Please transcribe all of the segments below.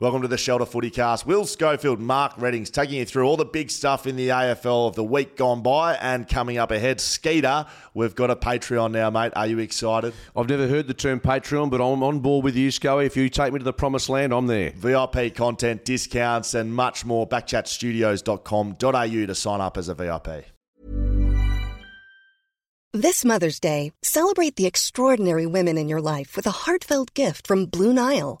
Welcome to the Shelter Footy Cast. Will Schofield, Mark Readings taking you through all the big stuff in the AFL of the week gone by and coming up ahead. Skeeter, we've got a Patreon now, mate. Are you excited? I've never heard the term Patreon, but I'm on board with you, Scully. If you take me to the promised land, I'm there. VIP content, discounts, and much more. Backchatstudios.com.au to sign up as a VIP. This Mother's Day, celebrate the extraordinary women in your life with a heartfelt gift from Blue Nile.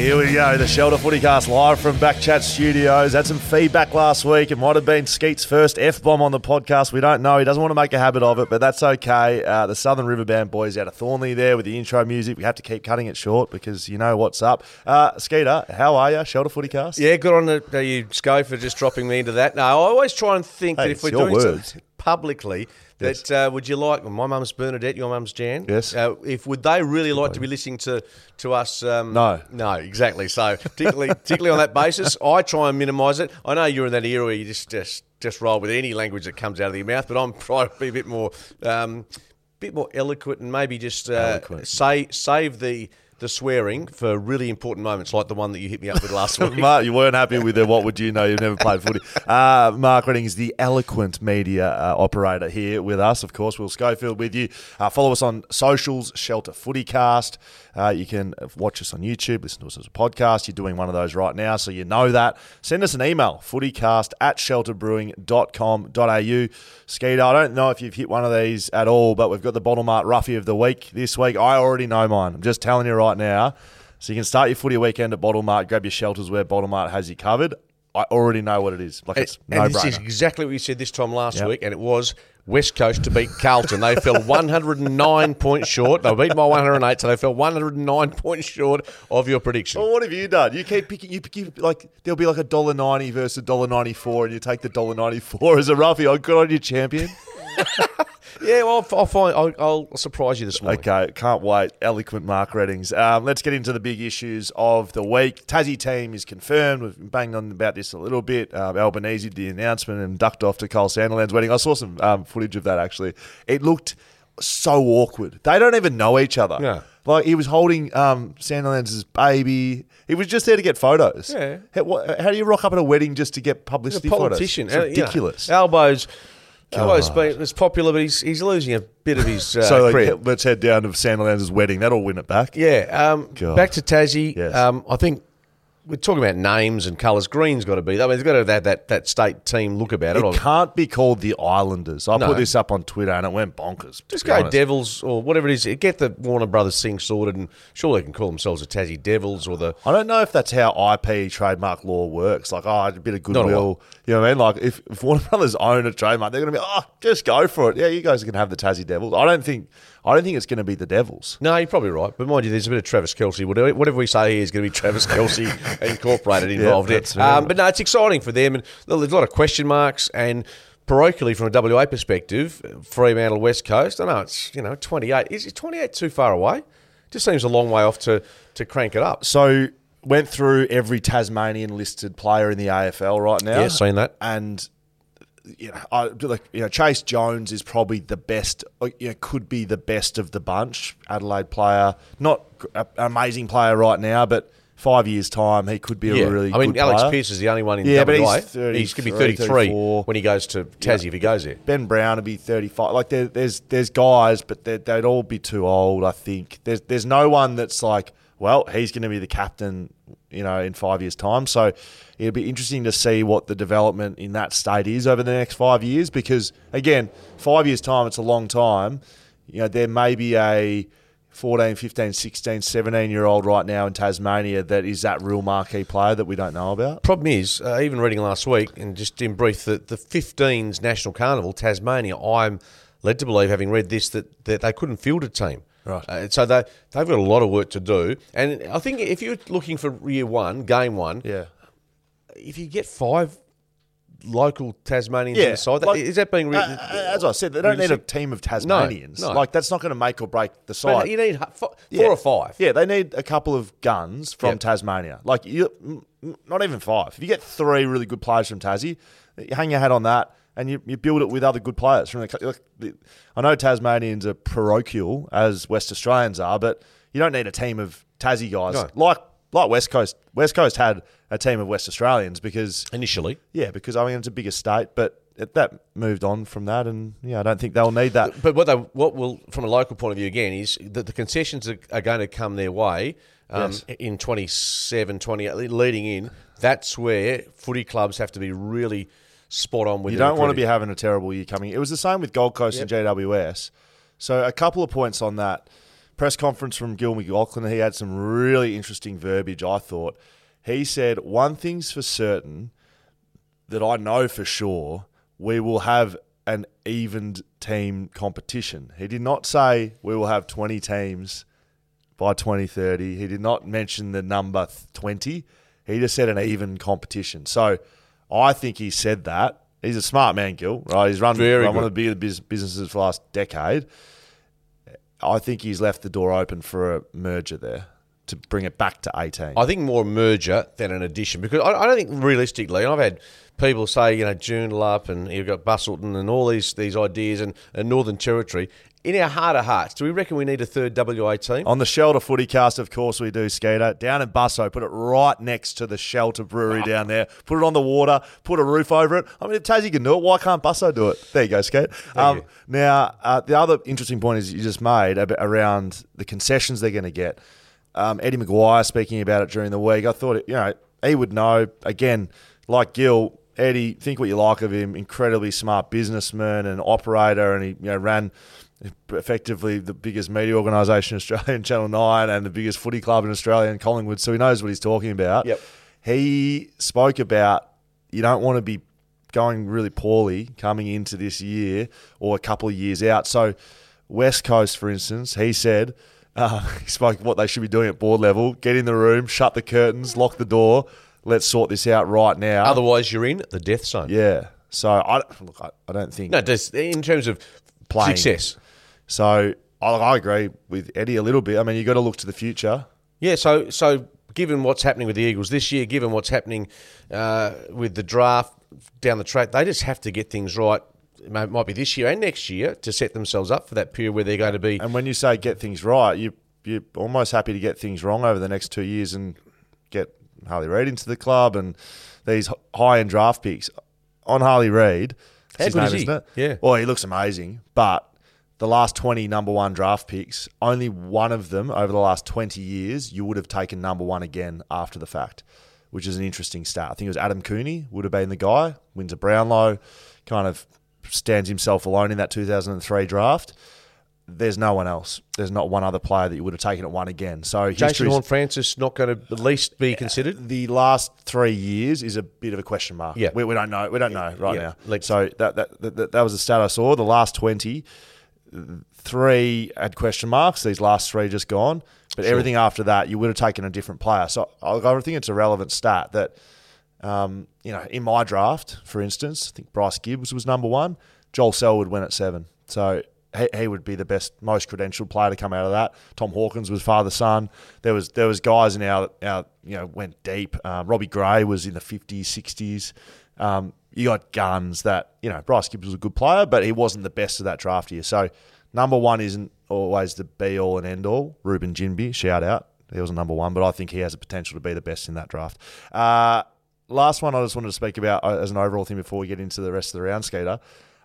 Here we go, the Shelter Footycast live from Backchat Studios. Had some feedback last week. It might have been Skeet's first F bomb on the podcast. We don't know. He doesn't want to make a habit of it, but that's okay. Uh, the Southern River Band boys out of Thornlie there with the intro music. We have to keep cutting it short because you know what's up. Uh, Skeeter, how are you? Shelter Footycast? Yeah, good on the, uh, you, Sco, for just dropping me into that. No, I always try and think Hey, that if we're doing words. something publicly, Yes. that uh, would you like my mum's Bernadette, your mum's Jan? Yes. Uh, if would they really like to be listening to to us? Um, No. no, exactly. So particularly particularly on that basis, I try and minimise it. I know you're in that era where you just just just roll with any language that comes out of your mouth, but I'm trying to be a bit more. Um, Bit more eloquent and maybe just uh, say save the the swearing for really important moments like the one that you hit me up with last week. Mark, you weren't happy with it. what would you know? You've never played footy. Uh, Mark Redding is the eloquent media uh, operator here with us. Of course, Will Schofield with you. Uh, follow us on socials, Shelter Footycast. Uh, you can watch us on YouTube, listen to us as a podcast. You're doing one of those right now, so you know that. Send us an email, footycast at shelterbrewing.com.au. Skeeter, I don't know if you've hit one of these at all, but we've got the Bottle Mart Roughie of the Week this week. I already know mine. I'm just telling you right now. So you can start your footy weekend at Bottle Mart, grab your shelters where Bottle Mart has you covered. I already know what it is. Like it's and no this is exactly what you said this time last Yep. week, and it was West Coast to beat Carlton. They fell 109 points short. They beaten by 108, so they fell 109 points short of your prediction. Well, what have you done? You keep picking. You pick like there'll be like a dollar ninety versus a dollar ninety four, and you take the dollar ninety four as a roughie. I oh, good on you, champion. Yeah, well, I'll, I'll find. I'll, I'll surprise you this morning. Okay, can't wait. Eloquent Mark Readings. Um, let's get into the big issues of the week. Tassie team is confirmed. We've been banging on about this a little bit. Um, Albanese did the announcement and ducked off to Cole Sanderland's wedding. I saw some um, footage of that actually. It looked so awkward. They don't even know each other. Yeah. Like he was holding um, Sanderland's baby. He was just there to get photos. Yeah. How, what, how do you rock up at a wedding just to get He's publicity a politician. photos? It's you know, ridiculous. Albo's been it's popular, but he's he's losing a bit of his uh, so like, let's head down to Sanderland's wedding. That'll win it back. Yeah. Um, back to Tassie. Yes. Um, I think we're talking about names and colours. Green's got to be. I mean, it's got to have that, that, that state team look about it. It can't be called the Islanders. I No. put this up on Twitter and it went bonkers. Just go honest. Devils or whatever it is. Get the Warner Brothers thing sorted, and sure they can call themselves the Tassie Devils or the. I don't know if that's how IP trademark law works. Like, oh, a bit of goodwill. You know what I mean? Like, if, if Warner Brothers own a trademark, they're going to be, oh, just go for it. Yeah, you guys can have the Tassie Devils. I don't think, I don't think it's going to be the Devils. No, you're probably right. But mind you, there's a bit of Travis Kelsey. Whatever whatever we say here is going to be Travis Kelsey incorporated involved here. right. Um, but no, it's exciting for them, and there's a lot of question marks. And parochially, from a WA perspective, Fremantle West Coast. I know it's you know 28. Is it 28 too far away? Just seems a long way off to to crank it up. So, went through every Tasmanian listed player in the AFL right now. Yeah, seen that. And you know, I like you know Chayce Jones is probably the best. uh, You know, could be the best of the bunch. Adelaide player, not an amazing player right now, but five years time he could be Yeah, a really. I mean good Alex player. Pierce is the only one in Yeah, but he's 30, he's going to be 33 34. when he goes to Tassie if he goes there. Ben Brown would be thirty five. Like there, there's there's guys, but they'd, they'd all be too old. I think there's there's no one that's like, well, he's going to be the captain, you know, in five years' time. So it'll be interesting to see what the development in that state is over the next five years. Because again, five years' time, it's a long time. You know, there may be a 14, 15, 16, 17 year old right now in Tasmania that is that real marquee player that we don't know about. Problem is, uh, even reading last week, and just in brief, the, the 15's National Carnival, Tasmania, I'm led to believe, having read this, that, that they couldn't field a team. Right. Uh, so they they've got a lot of work to do. And I think if you're looking for year one, game one, Yeah. If you get five local Tasmanians in the side, like- that, is that being Uh, written? uh, as I said, they don't need a team of Tasmanians. no. Like that's not going to make or break the But side. you need four Yeah. or five. Yeah, they need a couple of guns from Yep. Tasmania. Like you, not even five. If you get three really good players from Tassie, you hang your hat on that, and you, you build it with other good players from the. co- Like, the I know Tasmanians are parochial as West Australians are, but you don't need a team of Tassie guys No. like like West Coast. West Coast had a team of West Australians because Initially, yeah, because I mean it's a bigger state, but it, that moved on from that, and yeah, I don't think they'll need that. but what they what will from a local point of view again is that the concessions are, are going to come their way um, Yes. in 27, 28, leading in. That's where footy clubs have to be really spot on with. You don't want to be having a terrible year coming. It was the same with Gold Coast and GWS. So a couple of points on that. Press conference from Gill McLachlan. He had some really interesting verbiage, I thought. He said, One thing's for certain that I know for sure we will have an evened team competition. He did not say we will have 20 teams by 2030. He did not mention the number 20. He just said an even competition. So I think he said that. He's a smart man, Gill, right? He's run, Very run one of the biggest businesses for the last decade. I think he's left the door open for a merger there to bring it back to 18. I think more merger than an addition because I, I don't think realistically, and I've had people say, you know, Joondalup and you've got Busselton and all these these ideas and, and Northern Territory. In our heart of hearts, do we reckon we need a third WA team? On the Shelter Footy Cast, of course, we do, Skeeter. Down in Busso, put it right next to the Shelter Brewery down there. Put it on the water, put a roof over it. I mean, if Tassie can do it, why can't Busso do it? There you go, Skate. Um, you. now, uh, the other interesting point is you just made around the concessions they're going to get. Um, Eddie McGuire speaking about it during the week. I thought, you know, he would know. Again, like Gill, Eddie, think what you like of him. Incredibly smart businessman and operator, and he you know ran effectively the biggest media organisation in Australia, Channel Nine, and the biggest footy club in Australia, in Collingwood. So he knows what he's talking about. Yep. He spoke about you don't want to be going really poorly coming into this year or a couple of years out. So West Coast, for instance, he said. Uh, he spoke what they should be doing at board level. Get in the room, shut the curtains, lock the door. Let's sort this out right now. Otherwise, you're in the death zone. yeah. So I look. I, I don't think No, just in terms of Playing. success. So I, I agree with Eddie a little bit. I mean, you got to look to the future. Yeah, so so given what's happening with the Eagles this year, given what's happening uh, with the draft down the track, they just have to get things right. It might be this year and next year to set themselves up for that period where they're going to be. And when you say get things right, you you're almost happy to get things wrong over the next two years and get Harley Reid into the club and these high end draft picks on Harley Reid. How his good name, is he? isn't it? Yeah. Well, he looks amazing, but the last 20 number one draft picks, only one of them over the last 20 years, you would have taken number one again after the fact, which is an interesting stat. I think it was Adam Cooney would have been the guy, wins a Brownlow, kind of stands himself alone in that 2003 draft. There's no one else. There's not one other player that you would have taken at one again. So Jason Horne-Francis not going to at least be uh, considered. the last three years is a bit of a question mark. Yeah. we, we don't know. We don't know right Yeah. now. Like- so that, that that that was the stat I saw. The last twenty, three had question marks. These last three just gone. But everything after that, you would have taken a different player. So I I think it's a relevant stat that, um, you know, in my draft, for instance, I think Bryce Gibbs was number one. Joel Selwood went at seven. So he, he would be the best, most credentialed player to come out of that. Tom Hawkins was father son. There was there was guys in our our you know went deep. Um, Robbie Gray was in the fifties, sixties. Um, you got guns that you know Bryce Gibbs was a good player, but he wasn't the best of that draft year. So number one isn't always the be all and end all. Ruben Jinby, shout out. He was a number one, but I think he has the potential to be the best in that draft. Uh, last one I just wanted to speak about uh, as an overall thing before we get into the rest of the round, Skater.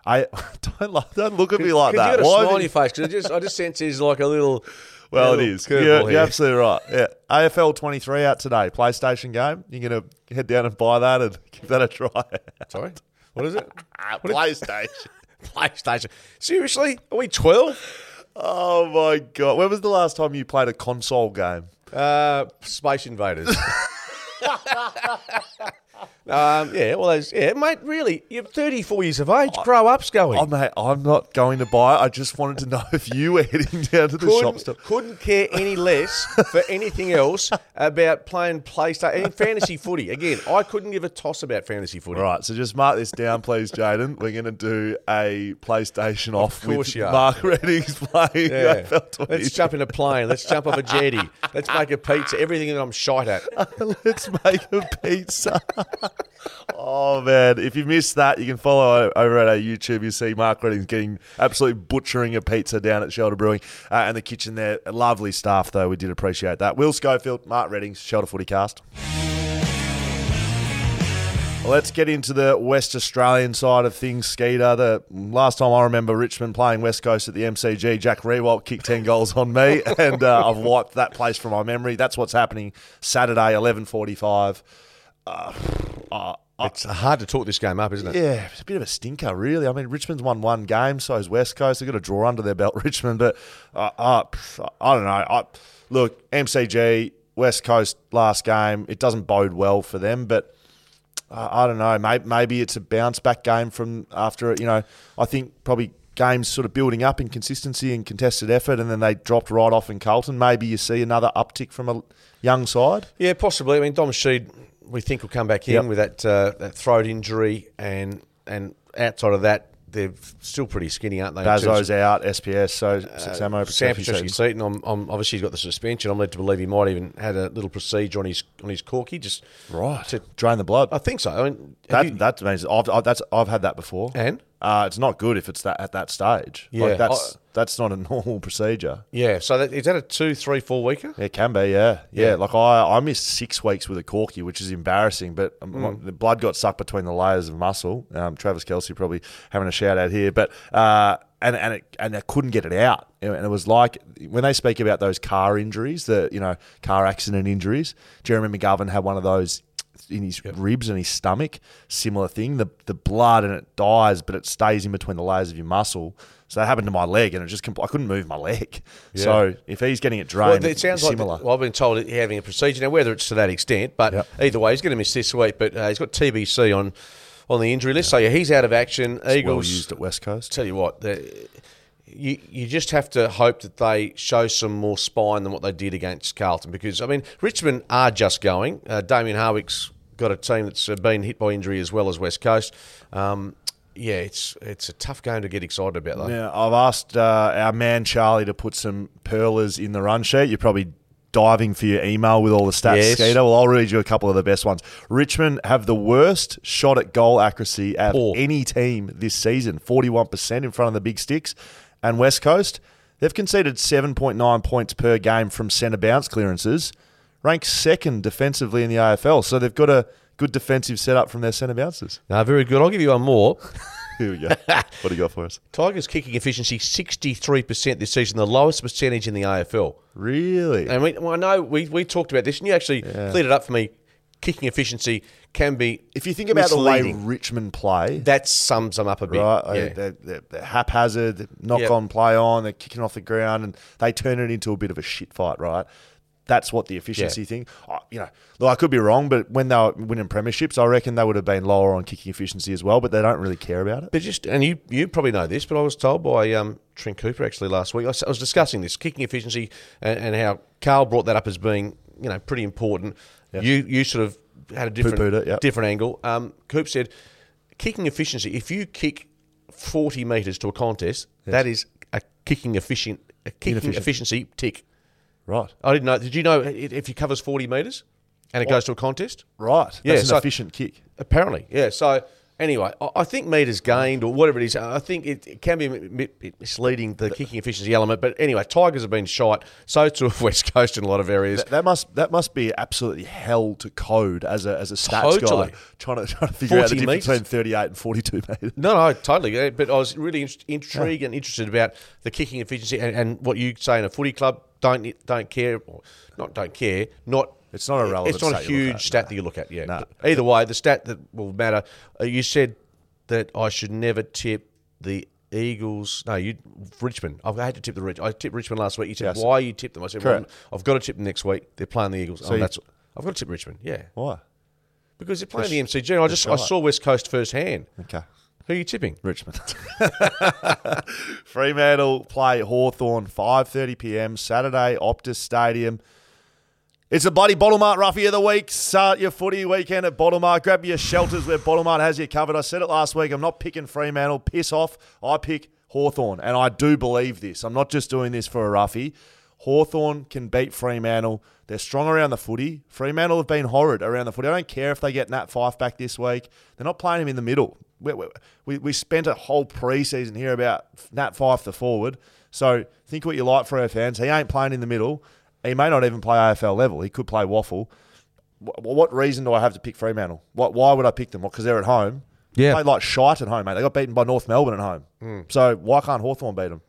I don't lo- don't look at me like that. you got a Why on you- your face. Because I just, I just sense there's like a little. Well, it is. You're, you're absolutely right. Yeah. AFL 23 out today. PlayStation game. You're going to head down and buy that and give that a try. Sorry, what is it? PlayStation. PlayStation. Seriously, are we twelve? oh my god. When was the last time you played a console game? Uh, Space Invaders. Um, yeah, well, yeah, mate. Really, you're 34 years of age. Grow up, Scully. Oh, mate, I'm not going to buy it. I just wanted to know if you were heading down to the shop couldn't, stop. couldn't care any less for anything else about playing PlayStation and fantasy footy. Again, I couldn't give a toss about fantasy footy. All right, so just mark this down, please, Jaden. We're going to do a PlayStation off course with. Mark Readings playing Yeah. AFL 20. Let's jump in a plane. Let's jump off a jetty. Let's make a pizza. Everything that I'm shite at. Let's make a pizza. Oh man! If you missed that, you can follow over at our YouTube. You see Mark Readings getting absolutely butchering a pizza down at Shelter Brewing uh, and the kitchen there. Lovely staff, though. We did appreciate that. Will Schofield, Mark Readings, Shelter Footy Cast. Let's get into the West Australian side of things, Skeeter. The last time I remember Richmond playing West Coast at the MCG, Jack Riewoldt kicked 10 goals on me, and uh, I've wiped that place from my memory. That's what's happening Saturday, 11.45. Uh, uh, It's hard to talk this game up, isn't it? yeah, it's a bit of a stinker, really. I mean, Richmond's won one game, so is West Coast. They've got a draw under their belt, Richmond. But uh, uh, I don't know. I, look, MCG, West Coast last game, it doesn't bode well for them, but uh, I don't know. Maybe, maybe it's a bounce back game from after, you know, I think probably games sort of building up in consistency and contested effort, and then they dropped right off in Carlton. Maybe you see another uptick from a young side. Yeah, possibly. I mean, Dom Sheed, we think will come back in Yep. with that uh, that throat injury, and and outside of that, they're still pretty skinny, aren't they? Bazo's out, SPS, so Samo Uh, Sam Petrosky Seaton, I'm, I'm, obviously he's got the suspension. I'm led to believe he might even had a little procedure on his on his corky. Just Right. to- Drain the blood. I think so. I mean, That you- that means I've, I've that's I've had that before, And? uh, it's not good if it's that at that stage. Yeah, like that's I- that's not a normal procedure. yeah. So that, is that a two, three, four weeker? It can be, yeah, yeah. Yeah. Like I, I missed six weeks with a corky, which is embarrassing. But um, Mm. the blood got sucked between the layers of muscle. Um, Travis Kelsey probably having a shout out here, but uh, and and it, and I couldn't get it out. And it was like when they speak about those car injuries, the you know car accident injuries. Jeremy McGovern had one of those in his ribs and his stomach. Similar thing. The the blood and it dies, but it stays in between the layers of your muscle. So that happened to my leg, and it just compl- I couldn't move my leg. So if he's getting it drained, Well, it sounds like similar. well, I've been told he's having a procedure now. Whether it's to that extent, but Yep. either way, he's going to miss this week. But uh, he's got TBC on on the injury list, so yeah, he's out of action. well Eagles used at West Coast. tell you what, the, you you just have to hope that they show some more spine than what they did against Carlton. Because I mean, Richmond are just going. Uh, Damien Hardwick's got a team that's been hit by injury as well as West Coast. Um, yeah, it's it's a tough game to get excited about though. Yeah, I've asked uh, our man Charlie to put some pearlers in the run sheet. You're probably diving for your email with all the stats, Yes. Skeeter. Well, I'll read you a couple of the best ones. Richmond have the worst shot at goal accuracy of any team this season, 41% in front of the big sticks. And West Coast, they've conceded 7.9 points per game from centre bounce clearances, ranked second defensively in the AFL. So they've got a good defensive setup from their centre bounces. No, very good. I'll give you one more. Here we go. what do you got for us? Tigers kicking efficiency sixty three percent this season, the lowest percentage in the AFL. Really? And we, well, I know we, we talked about this, and you actually cleared it up for me. Kicking efficiency can be If you think about the way. Richmond play, that sums them up a bit. right? Yeah. They're, they're, they're haphazard, knock Yep. on, play on, they're kicking off the ground, and they turn it into a bit of a shit fight, right? That's what the efficiency Yeah. thing. I you know, look, I could be wrong, but when they were winning premierships, I reckon they would have been lower on kicking efficiency as well. But they don't really care about it. But just and you you probably know this, but I was told by um, Trent Cooper actually last week. I was, I was discussing this kicking efficiency and, and how Carl brought that up as being you know pretty important. You you sort of had a different it, yep. different angle. Um, Coop said kicking efficiency. If you kick forty meters to a contest, that is a kicking efficient a kicking efficiency tick. Right, I didn't know. Did you know it, if he covers forty meters and it goes to a contest? right. That's Yeah, an so- efficient kick. Apparently, yeah. So anyway, I- I think meters gained or whatever it is. I think it, it can be mi- mi- misleading the kicking efficiency element. But anyway, Tigers have been shot. So too have West Coast in a lot of areas. That, that must that must be absolutely hell to code as a as a stats Totally. guy trying to trying to figure out the 40 difference metres. between thirty eight and forty two meters. No, no, totally. yeah, But I was really in- intrigued and interested about the kicking efficiency and, and what you say in a footy club. Don't don't care, or not don't care. Not It's not a relevant It's not a huge at, stat no. that you look at. Yeah. No. Either way, the stat that will matter. Uh, you said that I should never tip the Eagles. No, you Richmond. I've had to tip the Rich. I tipped Richmond last week. You said Yes. why you tipped them. I said well. I've got to tip them next week. They're playing the Eagles. oh, you- that's I've got to tip Richmond. Yeah. Why? because they're playing the MCG. I just I saw West Coast firsthand. Okay. Who are you chipping? Richmond. Fremantle play Hawthorn 5:30 p.m. Saturday Optus Stadium. It's a bloody Bottlemart roughie of the week. Start your footy weekend at Bottlemart. Grab your shelters where Bottlemart has you covered. I said it last week. I'm not picking Fremantle. Piss off. I pick Hawthorn, and I do believe this. I'm not just doing this for a roughie. Hawthorn can beat Fremantle. They're strong around the footy. Fremantle have been horrid around the footy. I don't care if they get Nat Fyfe back this week. They're not playing him in the middle. We, we, we, spent a whole preseason here about Nat Fyfe, the forward. So think what you like for our fans. He ain't playing in the middle. He may not even play AFL level. He could play waffle. Wh- What reason do I have to pick Fremantle? What, why would I pick them? Because they're at home. Yeah. Played like shite at home, mate. They got beaten by North Melbourne at home. Hmm. So why can't Hawthorn beat them?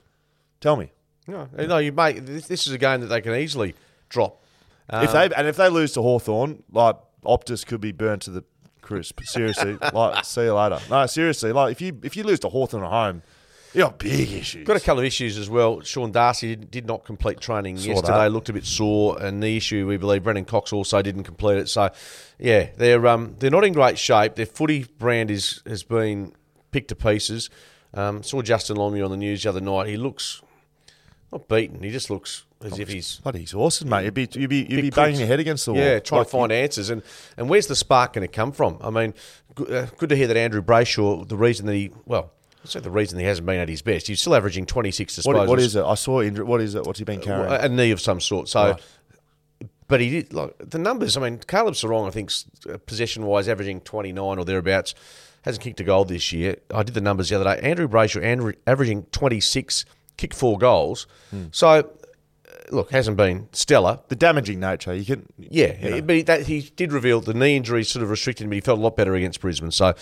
Tell me. No, no, you make this, this is a game that they can easily drop. if they and if they lose to Hawthorn, like Optus could be burnt to the crisp. Seriously, like see you later. No, seriously, like if you if you lose to Hawthorn at home, you got big issues. Got a couple of issues as well. Sean Darcy did- did not complete training Saw yesterday. that. Looked a bit sore, and the issue we believe Brennan Cox also didn't complete it. So, yeah, they're um, they're not in great shape. Their footy brand is has been picked to pieces. Um, saw Justin Longmuir on the news the other night. He looks not beaten. He just looks as if he's Bloody exhausted, mate. You'd be you'd be you'd be banging your head against the wall. Yeah, trying Like, to find answers. And, and where's the spark going to come from? I mean, good, uh, good to hear that Andrew Brayshaw, the reason that he, well, say the reason he hasn't been at his best, he's still averaging 26 disposals. What, what is it? I saw injury. What is it? What's he been carrying? A knee of some sort. So, Right. but he did, like, the numbers, I mean, Caleb Serong, I think, possession wise, averaging 29 or thereabouts, hasn't kicked a goal this year. I did the numbers the other day. Andrew Brayshaw, Andrew, averaging 26, kicked four goals. Hmm. So, uh, look, hasn't been stellar. the damaging nature. You can. Yeah, you know. but he, that, he did reveal the knee injury sort of restricted him, but he felt a lot better against Brisbane. So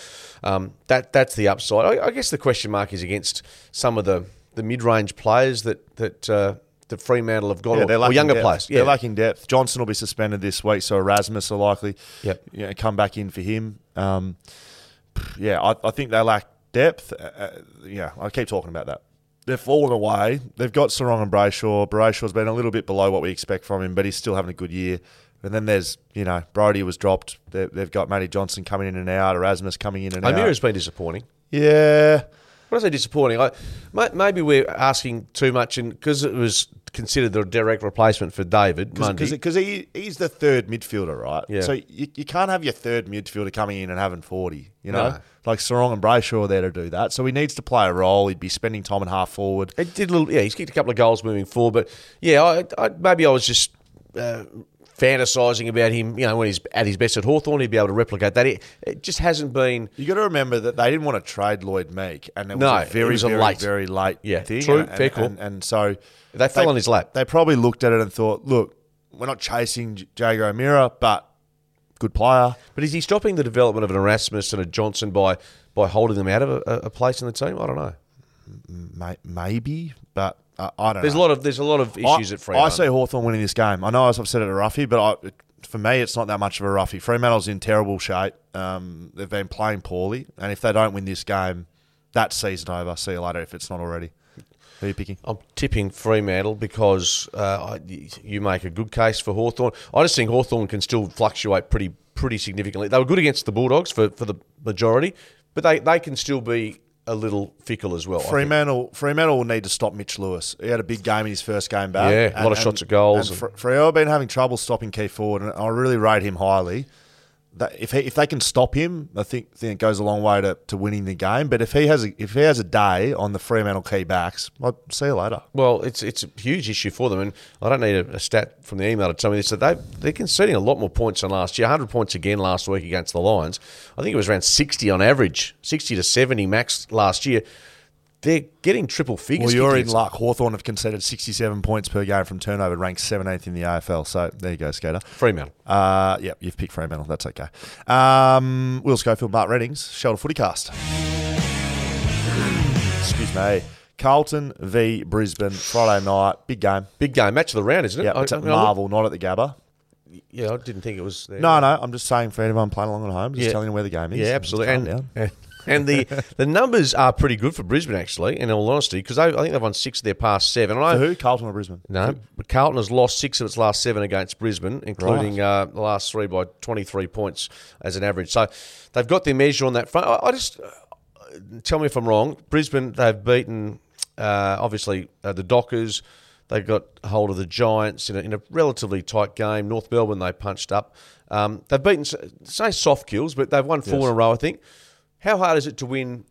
um, that that's the upside. I, I guess the question mark is against some of the, the mid range players that that uh, that Fremantle have got, Yeah, or, they're or lacking younger depth. players. Yeah, They're lacking depth. Johnson will be suspended this week, so Erasmus are likely Yep. you know, come back in for him. Um, yeah, I, I think they lack depth. Uh, Uh, yeah, I keep talking about that. They've fallen away. They've got Serong and Brayshaw. Brayshaw's been a little bit below what we expect from him, but he's still having a good year. And then there's, you know, Brodie was dropped. They, they've got Matty Johnson coming in and out, Erasmus coming in and O'Meara's out. O'Meara's been disappointing. Yeah. When I say disappointing, I, maybe we're asking too much, and because it was considered the direct replacement for David. Because he, he's the third midfielder, right? Yeah. So you, you can't have your third midfielder coming in and having 40, you know? No. Like Serong and Brayshaw are there to do that. So he needs to play a role. He'd be spending time in half forward. It did a little, yeah. He's kicked a couple of goals moving forward, but yeah, I, I, maybe I was just uh, fantasising about him. You know, when he's at his best at Hawthorn, he'd be able to replicate that. It, it just hasn't been. You got to remember that they didn't want to trade Lloyd Meek, and it was No, a very, it was a very, late. very late Yeah, thing. true, and, fair call. And, and so They fell on his lap. They probably looked at it and thought, "Look, we're not chasing J- Jaeger O'Meara, but good player." But is he stopping the development of an Erasmus and a Johnson by by holding them out of a, a place in the team? I don't know. May, maybe, but uh, I don't. There's a know. lot of there's a lot of issues I, at Fremantle. I see Hawthorn winning this game. I know as I've said it a roughie, but I, for me, it's not that much of a roughie. Fremantle's in terrible shape. Um, they've been playing poorly, and if they don't win this game, that season over. See you later if it's not already. Who are you picking? I'm tipping Fremantle because uh, I- you make a good case for Hawthorn. I just think Hawthorn can still fluctuate pretty pretty significantly. They were good against the Bulldogs for, for the majority, but they, they can still be a little fickle as well. Fremantle, Fremantle will need to stop Mitch Lewis. He had a big game in his first game back. Yeah, a lot of shots at goals And and- Fre- Freo have been having trouble stopping key Ford, and I really rate him highly. That if he, if they can stop him, I think, think it goes a long way to, to winning the game. But if he has a, if he has a day on the Fremantle key backs, I'll see you later. Well, it's it's a huge issue for them, and I don't need a, a stat from the email to tell me this. That they they're conceding a lot more points than last year. 100 points again last week against the Lions. I think it was around 60 on average, 60 to 70 max last year. They're getting triple figures. Well, you're in luck. Hawthorn have conceded 67 points per game from turnover, ranked 17th in the AFL. So there you go, Skater. Fremantle. Uh, yep, you've picked Fremantle. That's okay. Um, Will Schofield, Mark Readings, Shelter Footycast. Excuse me. Carlton v Brisbane, Friday night. Big game. Big game, match of the round, isn't it? Yeah, it's I at mean, I look- Marvel, not at the Gabba. Yeah, I didn't think it was there. No, no, I'm just saying for anyone playing along at home, just Yeah. telling you where the game is. Yeah, absolutely. And, down. And the the numbers are pretty good for Brisbane, actually. In all honesty, because I think they've won six of their past seven. And I, who? Carlton or Brisbane? no, But Carlton has lost six of its last seven against Brisbane, including uh, the last three by 23 points as an average. So they've got their measure on that front. I, I just uh, tell me if I'm wrong. Brisbane, they've beaten uh, obviously uh, the Dockers. They got hold of the Giants in a, in a relatively tight game. North Melbourne, they punched up. Um, they've beaten, say, soft kills, but they've won four Yes. in a row, I think. How hard is it to win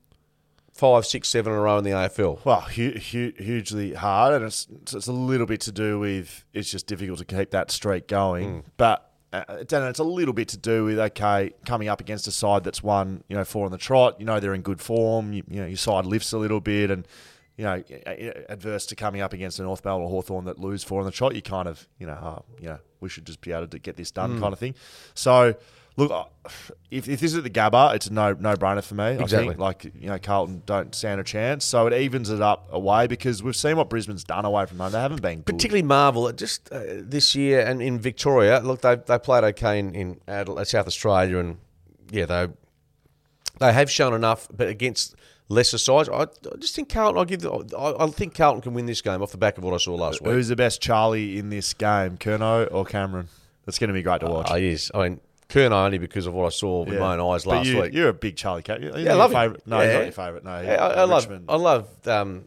five, six, seven in a row in the AFL? Well, hu- hu- hugely hard, and it's it's a little bit to do with it's just difficult to keep that streak going. But uh, it's, and it's a little bit to do with okay coming up against a side that's won you know four on the trot. You know they're in good form. You, you know your side lifts a little bit, and you know adverse to coming up against a North Melbourne or Hawthorn that lose four on the trot. You kind of you know oh, you know we should just be able to get this done kind of thing. So. Look, uh, if, if this is at the Gabba, it's a no no brainer for me. Exactly. I think like you know Carlton don't stand a chance, so it evens it up away because we've seen what Brisbane's done away from home. They haven't been good. particularly Marvel. Just uh, this year and in Victoria, look, they they played okay in, in Adela- South Australia, and yeah, they they have shown enough, but against lesser sides, I, I just think Carlton. I give, the, I, I think Carlton can win this game off the back of what I saw last week. Who's the best Charlie in this game, Curnow or Cameron? That's going to be great to watch. Oh, he is. I mean, Curnow only because of what I saw with my own eyes last you, week. You're a big Charlie cat. Yeah, Yeah, I love him. favorite. No, Yeah. he's not your favourite. No, Yeah, I, I love. I love, um,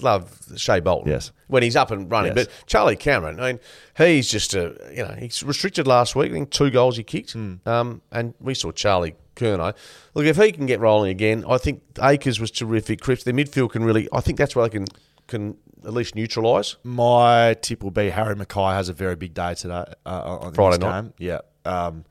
love Shai Bolton. Yes. when he's up and running. Yes. But Charlie Cameron, I mean, he's just a, you know, he's restricted last week. I think two goals he kicked. Hmm. Um, and we saw Charlie Curnow. Look, if he can get rolling again, I think Akers was terrific. Cripps, their midfield can really. I think that's where they can can at least neutralise. My tip will be Harry McKay has a very big day today uh, on Friday night. game. Yeah. Um,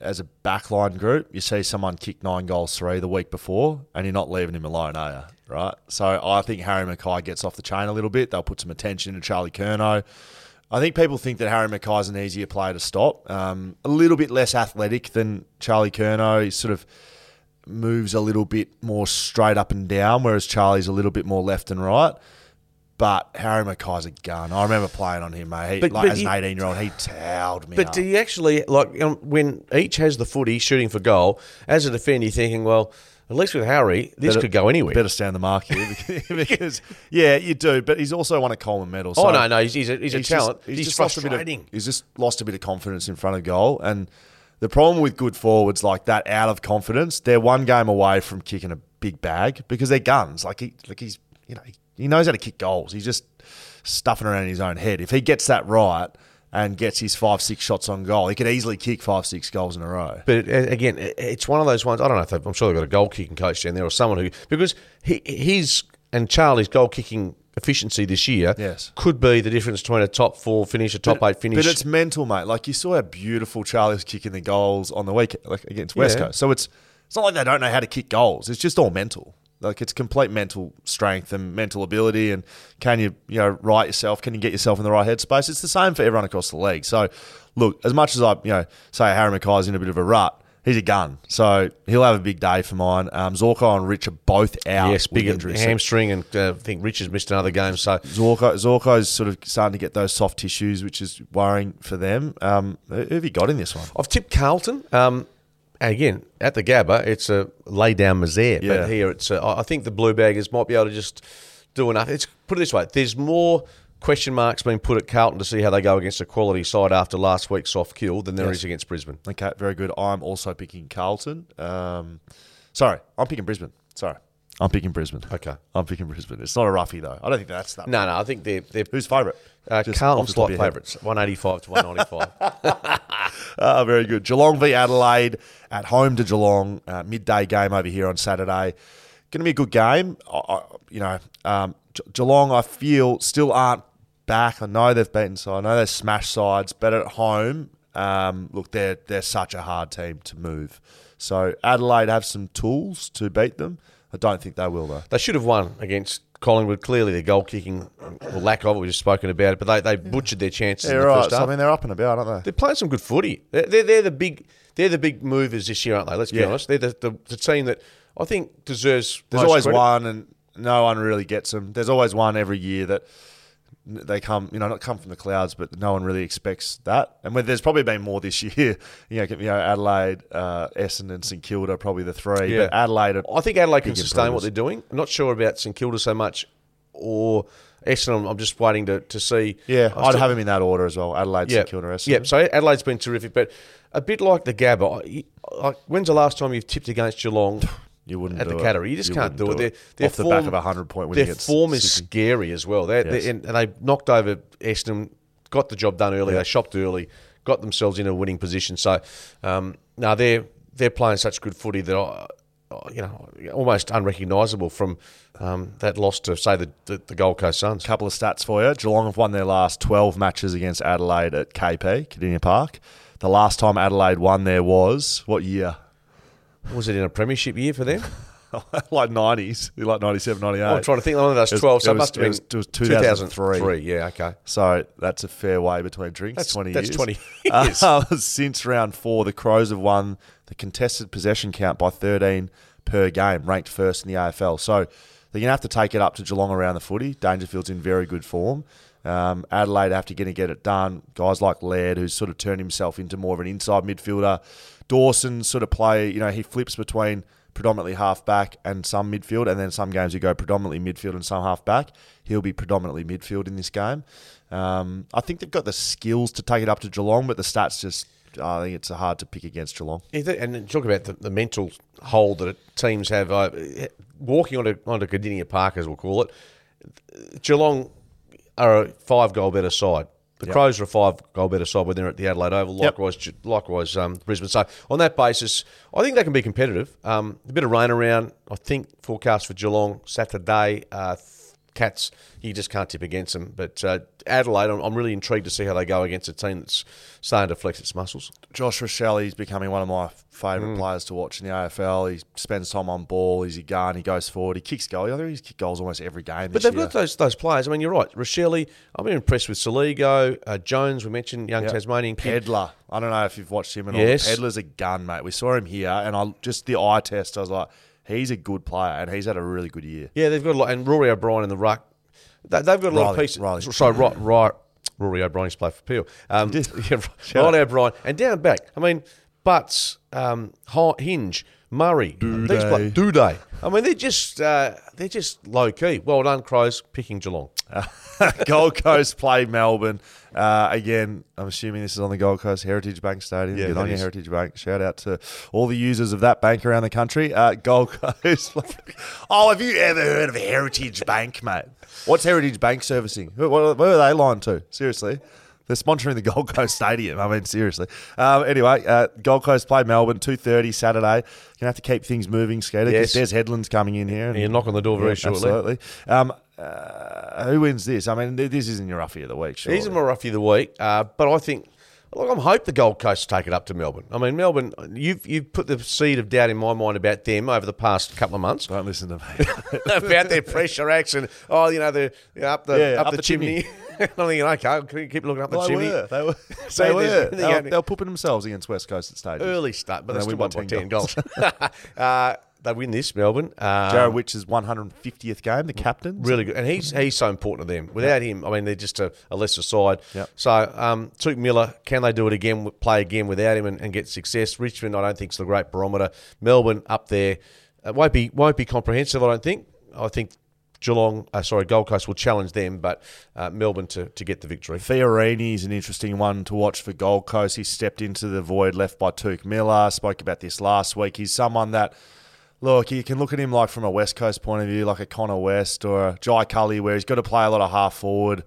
as a backline group, you see someone kick nine goals three the week before, and you're not leaving him alone, are you? Right. So I think Harry McKay gets off the chain a little bit. They'll put some attention to Charlie Curnow. I think people think that Harry McKay's an easier player to stop. Um, a little bit less athletic than Charlie Curnow. He sort of moves a little bit more straight up and down, whereas Charlie's a little bit more left and right. But Harry McKay's a gun. I remember playing on him, mate. He, But- like, but as an 18 year old, he towed me But up. do you actually like um, when each has the footy shooting for goal? As a defender, you're thinking, well, at least with Harry, this Better- could go anywhere. Better stand the mark here because, yeah, you do. But he's also won a Coleman medal. oh no, no, he's, he's a he's a he's talent. Just, he's, he's, just lost a bit of. He's just lost a bit of confidence in front of goal, and the problem with good forwards like that, out of confidence, they're one game away from kicking a big bag because they're guns. Like he, like he's, you know, he, he knows how to kick goals. He's just stuffing around in his own head. If he gets that right and gets his five, six shots on goal, he could easily kick five, six goals in a row. But uh, again, it's one of those ones. I don't know if they've, I'm sure they've got a goal kicking coach down there or someone who because he, his and Charlie's goal kicking efficiency this year Yes. could be the difference between a top four finish, a top eight finish. But it's mental, mate. Like you saw how beautiful Charlie was kicking the goals on the weekend, like against West Yeah. Coast. So it's it's not like they don't know how to kick goals. It's just all mental. Like it's complete mental strength and mental ability. And can you you know right yourself? Can you get yourself in the right headspace? It's the same for everyone across the league. So look, as much as I you know say Harry McKay's in a bit of a rut. He's a gun, so he'll have a big day for mine. Um, Zorko and Rich are both out. yes, with big injuries. Hamstring, and uh, I think Rich has missed another game. So Zorko, Zorko's sort of starting to get those soft tissues, which is worrying for them. Um, who have you got in this one? I've tipped Carlton. Um, again, at the Gabba, it's a lay down misère. Yeah. But here, it's a, I think the Blue Baggers might be able to just do enough. It's put it this way: there's more question marks being put at Carlton to see how they go against a quality side after last week's soft kill than there is Yes. against Brisbane. Okay, very good. I'm also picking Carlton. Um, sorry, I'm picking Brisbane. Sorry, I'm picking Brisbane. Okay. I'm picking Brisbane. It's not a roughie though. I don't think that's that. No, no, I think they're they're Who's favourite? uh, Just Carlton's off the top slight of your head. favourites, one eighty five to one ninety five. Ah, very good. Geelong v Adelaide at home to Geelong. Uh, midday game over here on Saturday. Going to be a good game. I, I, you know, um, Ge- Geelong, I feel, still aren't back. I know they've beaten sides. I know they've smashed sides, but at home, um, look, they're they're such a hard team to move. So Adelaide have some tools to beat them. I don't think they will though. They should have won against Collingwood. Clearly, their goal kicking, or lack of it, we've just spoken about it, but they, they butchered their chances Yeah, in the right. first So, half. I mean, they're up and about, aren't they? They're playing some good footy. They're, they're, they're the big they're the big movers this year, aren't they? Let's be Yeah. honest. They're the, the, the team that I think deserves. There's always credit. one, and no one really gets them. There's always one every year that they come, you know, not come from the clouds, but no one really expects that. And when, there's probably been more this year. You know, you know Adelaide, uh, Essendon, St Kilda, probably the three. Yeah. But Adelaide, I think Adelaide can sustain what they're doing. I'm not sure about St Kilda so much, or Essendon. I'm just waiting to, to see. yeah, I'd still- have him in that order as well. Adelaide, Yeah, St Kilda, Essendon. yeah. So Adelaide's been terrific, but a bit like the Gabba. I- Like, when's the last time you've tipped against Geelong You wouldn't at do the it. Cattery? You just can't wouldn't do it. They're, their Off the back of a hundred point win Their form is Sydney. scary as well. They're, Yes. they're, and they knocked over Essendon, got the job done early. They shopped early, got themselves in a winning position. So, um, no, they're they're playing such good footy that I, you know, almost unrecognisable from um, that loss to say the, the the Gold Coast Suns. couple of stats for you. Geelong have won their last 12 matches against Adelaide at KP, Kardinia Park. The last time Adelaide won there was, what year? Was it in a premiership year for them? like 90s, like 97, 98. I'm trying to think. One of those It was- twelve. So it it was- must have it been was- it was 2003. Yeah. Okay. So that's a fair way between drinks. That's- 20 that's years. 20 Uh, years. since round four, the Crows have won the contested possession count by 13 per game, ranked first in the AFL. So they're going to have to take it up to Geelong around the footy. Dangerfield's in very good form. Um, Adelaide have to get, to get it done. Guys like Laird, who's sort of turned himself into more of an inside midfielder. Dawson sort of play, you know, he flips between predominantly half back and some midfield, and then some games you go predominantly midfield and some half back. He'll be predominantly midfield in this game. Um, I think they've got the skills to take it up to Geelong, but the stats just, I think it's hard to pick against Geelong. And talk about the, the mental hold that teams have. Uh, walking onto onto Kardinia Park, as we'll call it, Geelong are a five goal better side. The Yep. Crows are a five goal better side when they're at the Adelaide Oval. Likewise, Ge- likewise um, Brisbane. So on that basis, I think they can be competitive. Um, a bit of rain around. I think forecast for Geelong Saturday. Uh, Cats, you just can't tip against them. But uh, Adelaide, I'm, I'm really intrigued to see how they go against a team that's starting to flex its muscles. Josh Rachele, he's becoming one of my Mm. favourite players to watch in the AFL. He spends time on ball. He's a gun. He goes forward. He kicks goals. I think he's kicked goals almost every game. But they've year. got those those players. I mean, you're right. Rachele, I've been impressed with Soligo, uh, Jones. We mentioned young Yeah. Tasmanian kid. Pedlar. I don't know if you've watched him at Yes. all. Pedlar's a gun, mate. We saw him here, and I just the eye test. I was like, he's a good player, and he's had a really good year. Yeah, they've got a lot. And Rory O'Brien in the ruck. They, they've got a lot of pieces. Riley. Sorry, right, right. Rory O'Brien used to play for Peel. Um, yeah, Reilly O'Brien. And down back, I mean, Butts, um, Hinge, Murray, these play, Doedee. I mean, they're just uh, they're just low key. Well done, Crows, picking Geelong. Gold Coast play Melbourne. Uh, again, I'm assuming this is on the Gold Coast Heritage Bank Stadium. Yeah, Good on you, is. Heritage Bank. Shout out to all the users of that bank around the country. Uh, Gold Coast. oh, have you ever heard of Heritage Bank, mate? What's Heritage Bank servicing? Who- what- are they lined to? Seriously. They're sponsoring the Gold Coast Stadium. I mean, seriously. Um, anyway, uh, Gold Coast play Melbourne, 2.30 Saturday. Going to have to keep things moving, Skater, Yes. there's headlands coming in here. and- And you knock on the door very shortly. Absolutely. Um, uh, who wins this? I mean, this isn't your roughie of the week, sure. He's a Murphy of the week, uh, but I think. Look, I'm hope the Gold Coast take it up to Melbourne. I mean, Melbourne, you've you've put the seed of doubt in my mind about them over the past couple of months Don't listen to me. about their pressure action. oh, you know, the you know, up the Yeah, up, up the, the chimney. I'm thinking, okay, can you keep looking up the they chimney. were. They were. So they were. They were, they were pooping themselves against West Coast at stages. Early start, but And they still won by by 10 ten goals. uh, they win this, Melbourne. Um, Jarrod Witts's 150th game, the captain. Really good, and he's he's so important to them. Without him, I mean, they're just a, a lesser side. Yep. So, um, Touk Miller, can they do it again? Play again without him and, and get success? Richmond, I don't think is the great barometer. Melbourne up there, it won't be won't be comprehensive. I don't think. I think Geelong, uh, sorry, Gold Coast will challenge them, but uh, Melbourne to, to get the victory. Fiorini is an interesting one to watch for Gold Coast. He stepped into the void left by Touk Miller. Spoke about this last week. He's someone that, look, you can look at him like from a West Coast point of view, like a Connor West or a Jai Culley, where he's got to play a lot of half forward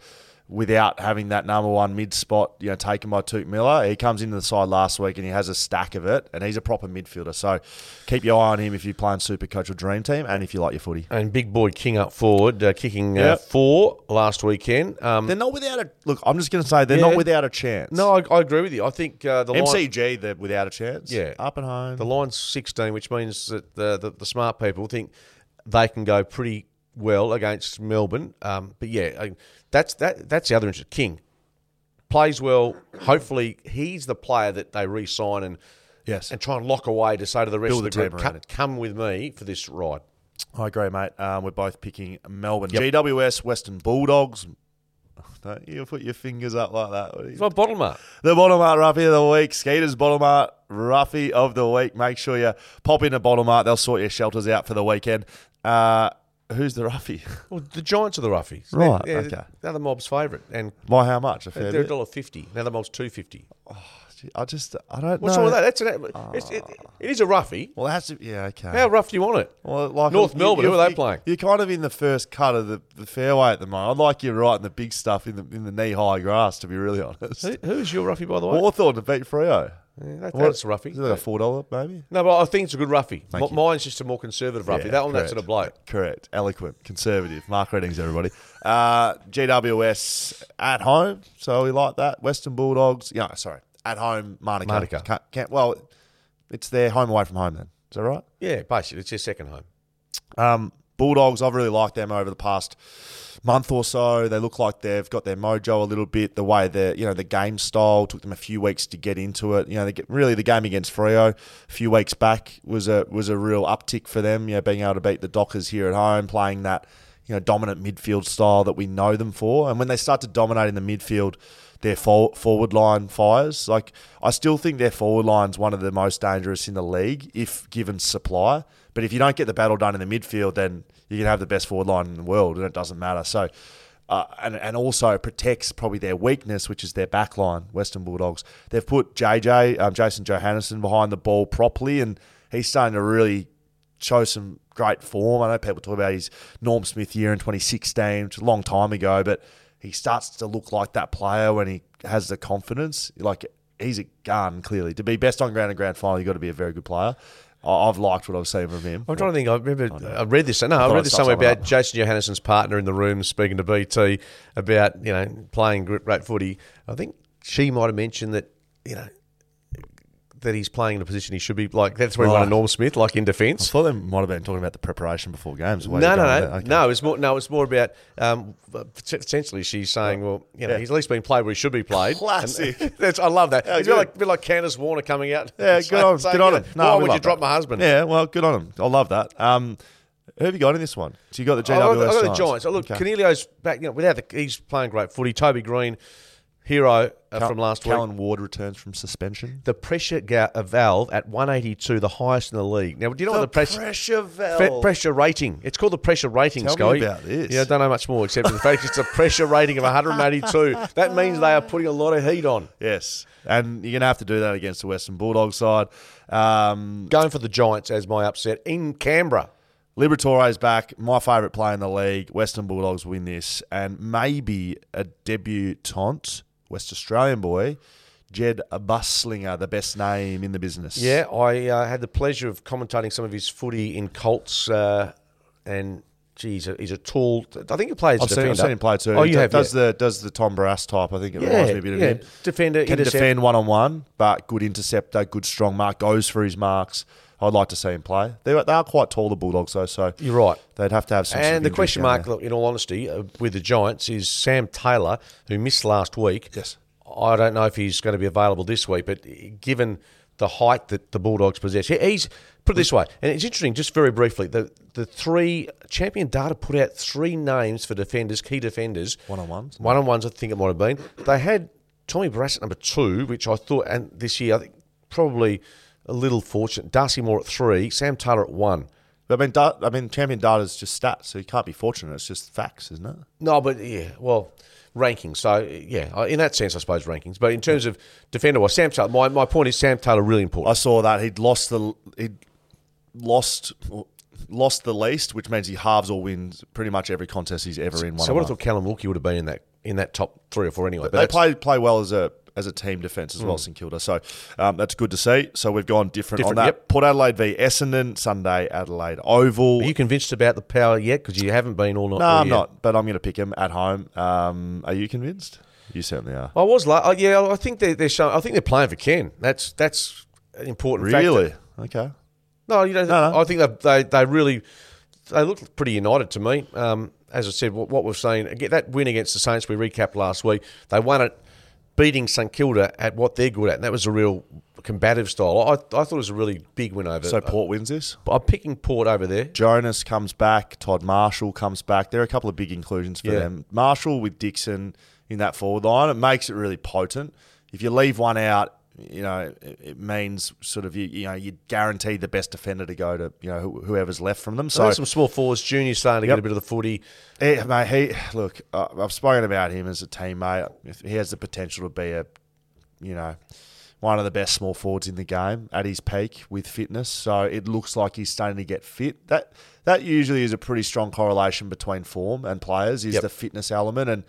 without having that number one mid spot, you know, taken by Touk Miller. He comes into the side last week and he has a stack of it, and he's a proper midfielder. So keep your eye on him if you're playing Super Coach or Dream Team, and if you like your footy. And big boy King up forward, uh, kicking uh, four last weekend. Um, They're not without a look. I'm just going to say they're Yeah. not without a chance. no, I, I agree with you. I think uh, the line, MCG, they're without a chance. Yeah. up and home. The line's 16, which means that the, the, the smart people think they can go pretty well against Melbourne. Um, but yeah, I- that's that. That's the other interest. King plays well. Hopefully, he's the player that they re-sign and Yes. and try and lock away to say to the rest Build of the the group, come, come with me for this ride. I agree, mate. Um, we're both picking Melbourne. Yep. GWS, Western Bulldogs. Don't you put your fingers up like that. What are you- It's my bottom mark. The Bottlemart roughie of the week, Skeeter's Bottlemart roughie of the week. Make sure you pop in a Bottlemart. They'll sort your shelters out for the weekend. Uh, who's the roughie? Well, the Giants are the roughies. Right, They're, okay. they're the mob's favourite, and By how much? A fair they're a dollar fifty. Now the mob's two fifty. Oh, I just, I don't What's know. wrong with that? That's an, it's, ah. it, it is a roughie. Well, it has to. Yeah, okay. How rough do you want it? Well, like North Melbourne, who are they playing? You're kind of in the first cut of the, the fairway at the moment. I'd like you right in the big stuff in the in the knee high grass, to be really honest. Who- Who's your roughie, by the way? Hawthorn to beat Freo. Yeah, that, What- that's a roughie. Is it like a four dollar maybe? No, but I think it's a good roughie. Thank M-. Mine's just a more conservative roughie. Yeah, that one, that's correct. at a bloke. Correct. Eloquent. Conservative. Mark Readings, everybody. Uh, GWS at home. So we like that. Western Bulldogs. Yeah, sorry. At home, Manuka. Manuka. Can't, can't, well, it's their home away from home then. Is that right? Yeah, basically, it's their second home. Um, Bulldogs, I've really liked them over the past month or so. They look like they've got their mojo a little bit. The way the you know the game style took them a few weeks to get into it. You know, get, really the game against Freo a few weeks back was a was a real uptick for them. You know, being able to beat the Dockers here at home, playing that you know dominant midfield style that we know them for. And when they start to dominate in the midfield, their forward line fires. Like I still think their forward line's one of the most dangerous in the league if given supply. But if you don't get the battle done in the midfield, then you can have the best forward line in the world, and it doesn't matter. So, uh, and and also protects probably their weakness, which is their back line. Western Bulldogs. They've put JJ, um, Jason Johannisen, behind the ball properly, and he's starting to really show some great form. I know people talk about his Norm Smith year in 2016, which is a long time ago, but he starts to look like that player when he has the confidence. Like he's a gun, clearly. To be best on ground and grand final, you've got to be a very good player. I- I've liked what I've seen from him. I'm trying to think. I remember I read this. No, I, thought read this somewhere about up. Jason Johannisen's partner in the room speaking to BT about you know playing great, great footy. I think she might have mentioned that you know that he's playing in a position he should be like. That's where he won a Norm Smith, like in defence. I thought they might have been talking about the preparation before games. No, no, no. Okay. no. It's more. No, it's more about. Um, essentially, she's saying, well, you know, Yeah. he's at least been played where he should be played. Classic. That's, I love that. Yeah, it's a bit like, bit like Candice Warner coming out. Yeah, good on, saying, good on him. No, Why would you love drop that. my husband? Yeah, well, good on him. I love that. Um, who have you got in this one? So you got the GWS I got, I got the Giants. Oh, look, Okay. Coniglio's back. You know, without the, he's playing great footy. Toby Greene, hero uh, Cal- from last week. Callan Ward returns from suspension. The pressure ga- valve at 182, the highest in the league. Now, do you know what the pressure? pressure valve. Pre- pressure rating. It's called the pressure rating, Tell me about this. Yeah, I don't know much more except for the fact it's a pressure rating of 182. That means they are putting a lot of heat on. Yes, and you're going to have to do that against the Western Bulldogs side. Um, Going for the Giants as my upset in Canberra. Liberatore's back, my favourite player in the league. Western Bulldogs win this, and maybe a debutant West Australian boy, Jedd Busslinger, the best name in the business. Yeah, I uh, had the pleasure of commentating some of his footy in Colts, uh, and geez, he's a, tall. I think he plays. I've seen, I've seen him play too. Oh, you He have. does yeah. the does the Tom Barrass type. I think it yeah, reminds me a bit of yeah. him. Defender, Can intercept. defend one on one, but good interceptor, good strong mark, goes for his marks. I'd like to see him play. They are, they are quite tall, the Bulldogs, though, so You're right. they'd have to have some. And the question mark, there. in all honesty, uh, with the Giants is Sam Taylor, who missed last week. Yes. I don't know if he's going to be available this week, but given the height that the Bulldogs possess, he- he's put it this way, and it's interesting. Just very briefly, the the three champion data put out three names for defenders, key defenders, One-on-ones? one on ones. I think it might have been. They had Tommy Barrass at number two, which I thought, and this year I think probably a little fortunate. Darcy Moore at three, Sam Taylor at one. I mean, da- I mean, champion data is just stats, so you can't be fortunate. It's just facts, isn't it? No, but yeah, well, rankings. So yeah, in that sense, I suppose rankings. But in terms of defender, well, Sam Taylor. My, my point is Sam Taylor really important. I saw that he'd lost the he'd lost lost the least, which means he halves or wins pretty much every contest he's ever in. One so I would have thought Callum Wilkie would have been in that in that top three or four anyway. But they play play well as a as a team defence as well, St Kilda. So um, that's good to see. So we've gone different, Different, on that. yep. Port Adelaide v Essendon Sunday Adelaide Oval. Are you convinced about the power yet? Because you haven't been all night. no, I'm year. not, but I'm going to pick him at home. Um, are you convinced? You certainly are. I was like, oh, yeah, I think they're, they're showing. I think they're playing for Ken. That's that's an important. factor. Really? Okay. No, you know, No, no. I think they, they they really they look pretty united to me. Um, as I said, what, what we've seen again, that win against the Saints we recapped last week. They won it beating St Kilda at what they're good at, and that was a real combative style. I, I thought it was a really big win over. So uh, Port wins this. I'm picking Port over there. Jonas comes back. Todd Marshall comes back. There are a couple of big inclusions for Yeah. them. Marshall with Dixon in that forward line, it makes it really potent. If you leave one out, you know it, it means sort of you, you know you guarantee the best defender to go to you know who- whoever's left from them. So So some small forwards, juniors starting to Yep. get a bit of the footy. he, mate, he look. Uh, I've spoken about him as a teammate. He has the potential to be a you know one of the best small forwards in the game at his peak with fitness. So it looks like he's starting to get fit. That that usually is a pretty strong correlation between form and players is Yep. the fitness element and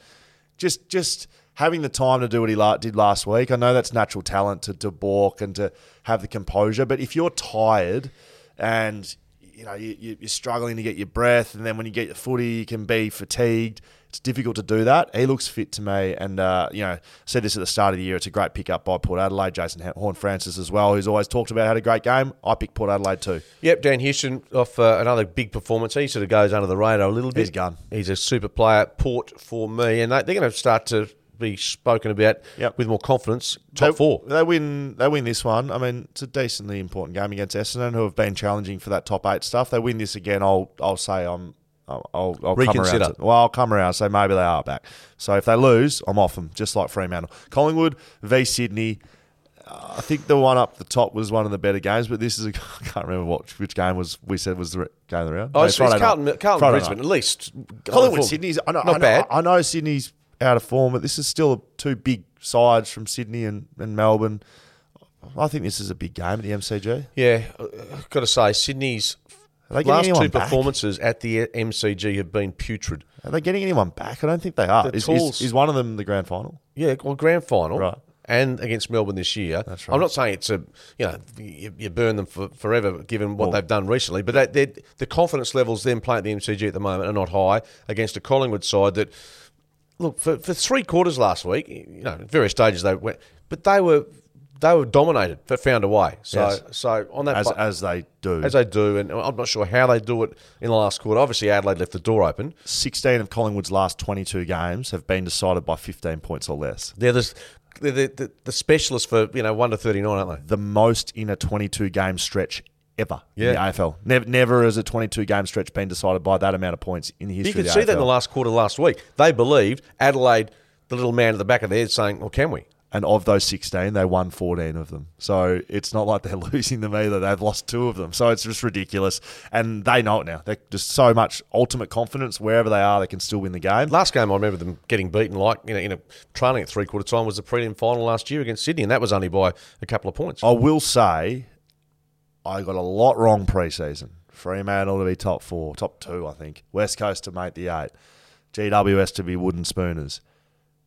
just just having the time to do what he la- did last week. I know that's natural talent to, to balk and to have the composure, but if you're tired and you know you, you're struggling to get your breath, and then when you get your footy, you can be fatigued. It's difficult to do that. He looks fit to me, and uh, you know, I said this at the start of the year. It's a great pickup by Port Adelaide. Jason Horne-Francis as well, who's always talked about had a great game. I picked Port Adelaide too. Yep, Dan Houston off uh, another big performance. He sort of goes under the radar a little bit. He's gone. He's a super player. Port for me, and they, they're going to start to be spoken about Yep. with more confidence. Top they, four. They win. They win this one. I mean, it's a decently important game against Essendon, who have been challenging for that top eight stuff. They win this again. I'll. I'll say I'm. I'll. I'll, I'll come Reconsider. around. To, well, I'll come around. and Say maybe they are back. So if they lose, I'm off them, just like Fremantle. Collingwood v Sydney. I think the one up the top was one of the better games, but this is a, I can't remember what which game was we said was the re- game of the round. Oh, No, it's, it's Friday. Carlton, Carlton Friday Brisbane, night. at least. Collingwood. Sydney's. I know, Not I know, bad. I know Sydney's out of form, but this is still two big sides from Sydney and, and Melbourne. I think this is a big game at the MCG. Yeah, uh, got to say, Sydney's Are they getting last two back? performances at the MCG have been putrid. Are they getting anyone back? I don't think they are. The Is, is, is one of them the grand final? Yeah, well, grand final, Right. and against Melbourne this year. That's right. I'm not saying it's a you know you, you burn them for forever given what they've done recently, but that, the confidence levels them playing at the MCG at the moment are not high against a Collingwood side that look for, for three quarters last week. You know, various stages they went, but they were they were dominated, but found a way. So Yes. so on that As, as they do. as they do, and I'm not sure how they do it in the last quarter. Obviously, Adelaide left the door open. 16 of Collingwood's last 22 games have been decided by 15 points or less. They're the the, the, the specialists for you know one to thirty nine, aren't they? The most in a 22 game stretch ever in Yeah. the AFL. Never, never has a 22 game stretch been decided by that amount of points in the history You could see the that in the last quarter last week. They believed Adelaide, the little man at the back of their head, saying, "Well, can we?" and of those 16, they won 14 of them. So it's not like they're losing them either. They've lost two of them. So it's just ridiculous. And they know it now. They're just so much ultimate confidence. Wherever they are, they can still win the game. Last game, I remember them getting beaten like you know, in a trailing at three quarter time was the prelim final last year against Sydney, and that was only by a couple of points. I will say, I got a lot wrong preseason. Fremantle to be top four, top two, I think. West Coast to make the eight. GWS to be wooden spooners.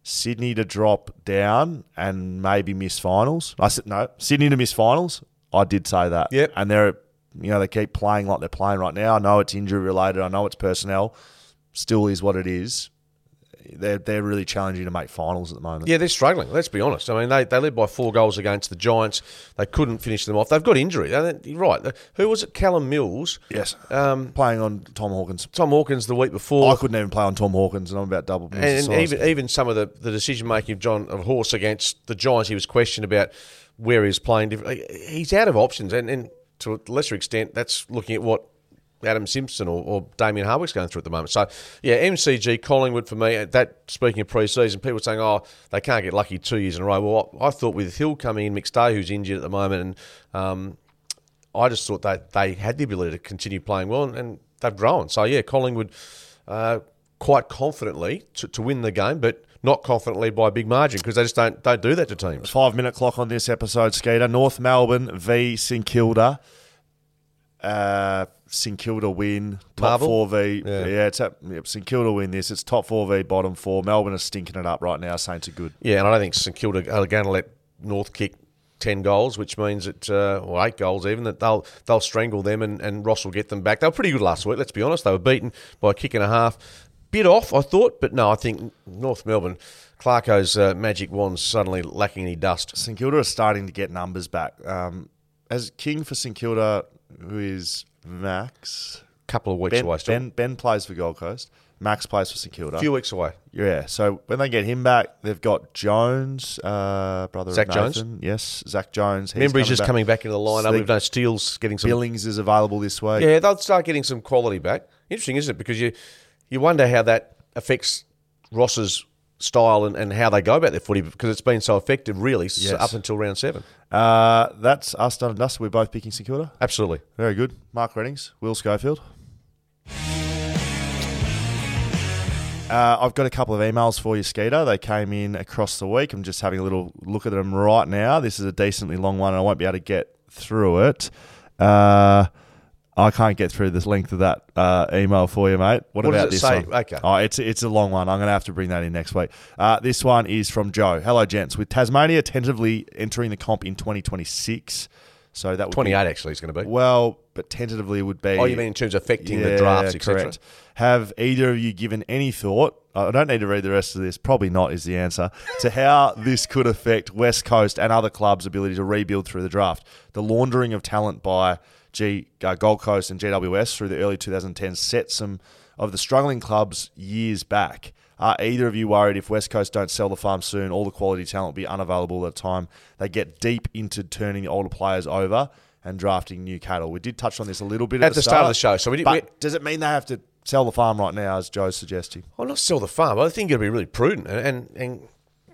Sydney to drop down and maybe miss finals. I said no. Sydney to miss finals. I did say that. Yep. And they're, you know, they keep playing like they're playing right now. I know it's injury related. I know it's personnel. Still is what it is. They're they're really challenging to make finals at the moment. Yeah, they're struggling. Let's be honest. I mean, they, they led by four goals against the Giants. They couldn't finish them off. They've got injury. You're right. Who was it? Callum Mills. Yes. Um, Playing on Tom Hawkins. Tom Hawkins the week before. I couldn't even play on Tom Hawkins, and I'm about double. his and even even some of the, the decision making of John of Horse against the Giants, he was questioned about where he's playing. He's out of options, and, and to a lesser extent, that's looking at what Adam Simpson or, or Damien Hardwick's going through at the moment. So, yeah, MCG, Collingwood for me. That speaking of pre-season, people saying, "Oh, they can't get lucky two years in a row." Well, I thought with Hill coming in, McStay who's injured at the moment, and um, I just thought that they had the ability to continue playing well, and, and they've grown. So yeah, Collingwood uh, quite confidently to, to win the game, but not confidently by a big margin because they just don't don't do that to teams. Five minute clock on this episode, Skeeter. North Melbourne v St Kilda. Uh, St Kilda win. Top Marvel? four v. Yeah. Yeah, it's at, yep, St Kilda win this. It's top four v bottom four. Melbourne are stinking it up right now. Saints are good. Yeah, and I don't think St Kilda are going to let North kick. 10 goals, which means that, uh, or eight goals even, that they'll they'll strangle them and, and Ross will get them back. They were pretty good last week, let's be honest. They were beaten by a kick and a half. Bit off, I thought, but no, I think North Melbourne, Clarko's uh, magic wand suddenly lacking any dust. St Kilda are starting to get numbers back. Um, as king for St Kilda, who is Max. Couple of weeks Ben, away still. ben, ben plays for Gold Coast. Max plays for St Kilda. A few weeks away. Yeah, so when they get him back, they've got Jones, uh, brother Zach of Jones? Yes, Zach Jones. He's Remember, he's just back. coming back into the lineup. We've no Steele's getting some. Billings is available this week. Yeah, they'll start getting some quality back. Interesting, isn't it? Because you you wonder how that affects Ross's style and, and how they go about their footy because it's been so effective, really, Yes. up until round seven. Uh, that's us done and dusted. We're both picking St Kilda. Absolutely. Very good. Mark Readings, Will Schofield. Uh, I've got a couple of emails for you, Skeeter. They came in across the week. I'm just having a little look at them right now. This is a decently long one, and I won't be able to get through it. Uh, I can't get through the length of that uh, email for you, mate. What, What about this say? one? Okay. Oh, it's it's a long one. I'm going to have to bring that in next week. Uh, this one is from Joe. Hello, gents. With Tasmania tentatively entering the comp in 2026, so that would be 28 actually is going to be. well, but tentatively would be. Oh, you mean in terms of affecting the drafts, etc.? Have either of you given any thought? I don't need to read the rest of this. Probably not is the answer to how this could affect West Coast and other clubs' ability to rebuild through the draft. The laundering of talent by G uh, Gold Coast and GWS through the early 2010s set some of the struggling clubs years back. Are either of you worried if West Coast don't sell the farm soon, all the quality talent will be unavailable at the time they get deep into turning the older players over and drafting new cattle? We did touch on this a little bit at, At the start of the show, so we did- But we- does it mean they have to sell the farm right now, as Joe's suggesting? Well, not sell the farm. I think to be really prudent and, and, and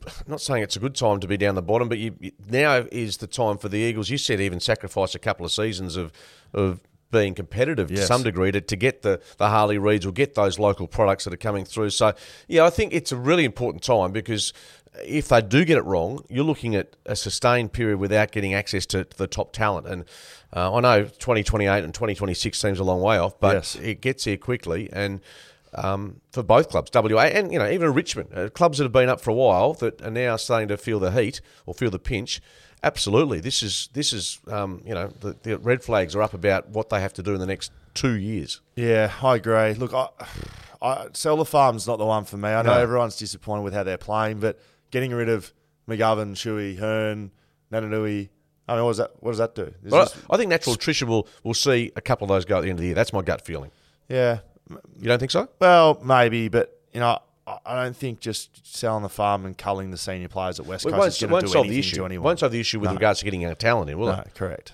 I'm not saying it's a good time to be down the bottom, but you, you- now is the time for the Eagles. You said even sacrifice a couple of seasons of of being competitive to some degree to, to get the, the Harley Reids or get those local products that are coming through. So, yeah, I think it's a really important time because if they do get it wrong, you're looking at a sustained period without getting access to, to the top talent. And uh, I know 2028 and 2026 seems a long way off, but Yes. it gets here quickly. And um, for both clubs, WA and you know even Richmond, uh, clubs that have been up for a while that are now starting to feel the heat or feel the pinch. Absolutely, this is this is um, you know the, the red flags are up about what they have to do in the next two years. Yeah, I agree. Look, I, I, sell the farm's not the one for me. I know No. everyone's disappointed with how they're playing, but getting rid of McGovern, Shuey, Hearn, Naitanui, I mean, what does that what does that do? Well, this- I think natural attrition will will see a couple of those go at the end of the year. That's my gut feeling. yeah, You don't think so? well, maybe, but you know, I, don't think just selling the farm and culling the senior players at West Coast won't, is going to do solve the issue. to anyone. won't solve the issue with No. regards to getting young talent in, will No, correct.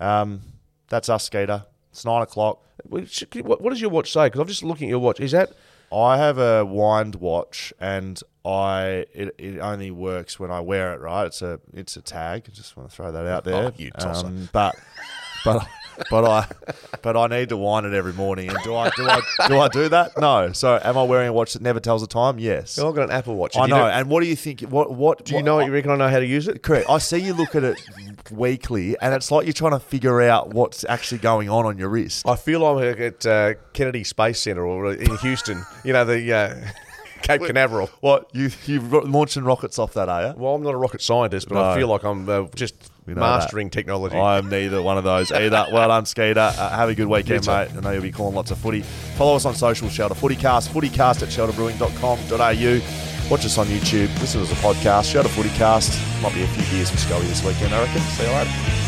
Um, that's us, Skeeter. It's nine o'clock. it? Well, sh- What what does your watch say? Because I'm just looking at your watch. Is that I have a wind watch, and I it, it only works when I wear it. Right? It's a it's a tag. I just want to throw that out there. Oh, you tosser. Um, but but but I but I need to wind it every morning. And do I do I do I do that? No. So am I wearing a watch that never tells the time? Yes. I've got an Apple Watch. I you know. And what do you think? What what Do you know what you reckon I know how to use it? Correct. I see you look at it weekly, and it's like you're trying to figure out what's actually going on on your wrist. I feel I'm at uh, Kennedy Space Center or in Houston. you know the uh, Cape Canaveral. What you you launching rockets off that, are you? Well, I'm not a rocket scientist, but No. I feel like I'm uh, just We know mastering technology. I am neither one of those either. Well done, Skeeter. Uh, have a good weekend, mate. I know you'll be calling lots of footy. Follow us on social, Shelter Footycast, footycast at shelterbrewing.com.au. Watch us on YouTube. Listen to a podcast, Shelter Footycast. Might be a few beers for Scully this weekend, I reckon. See you later.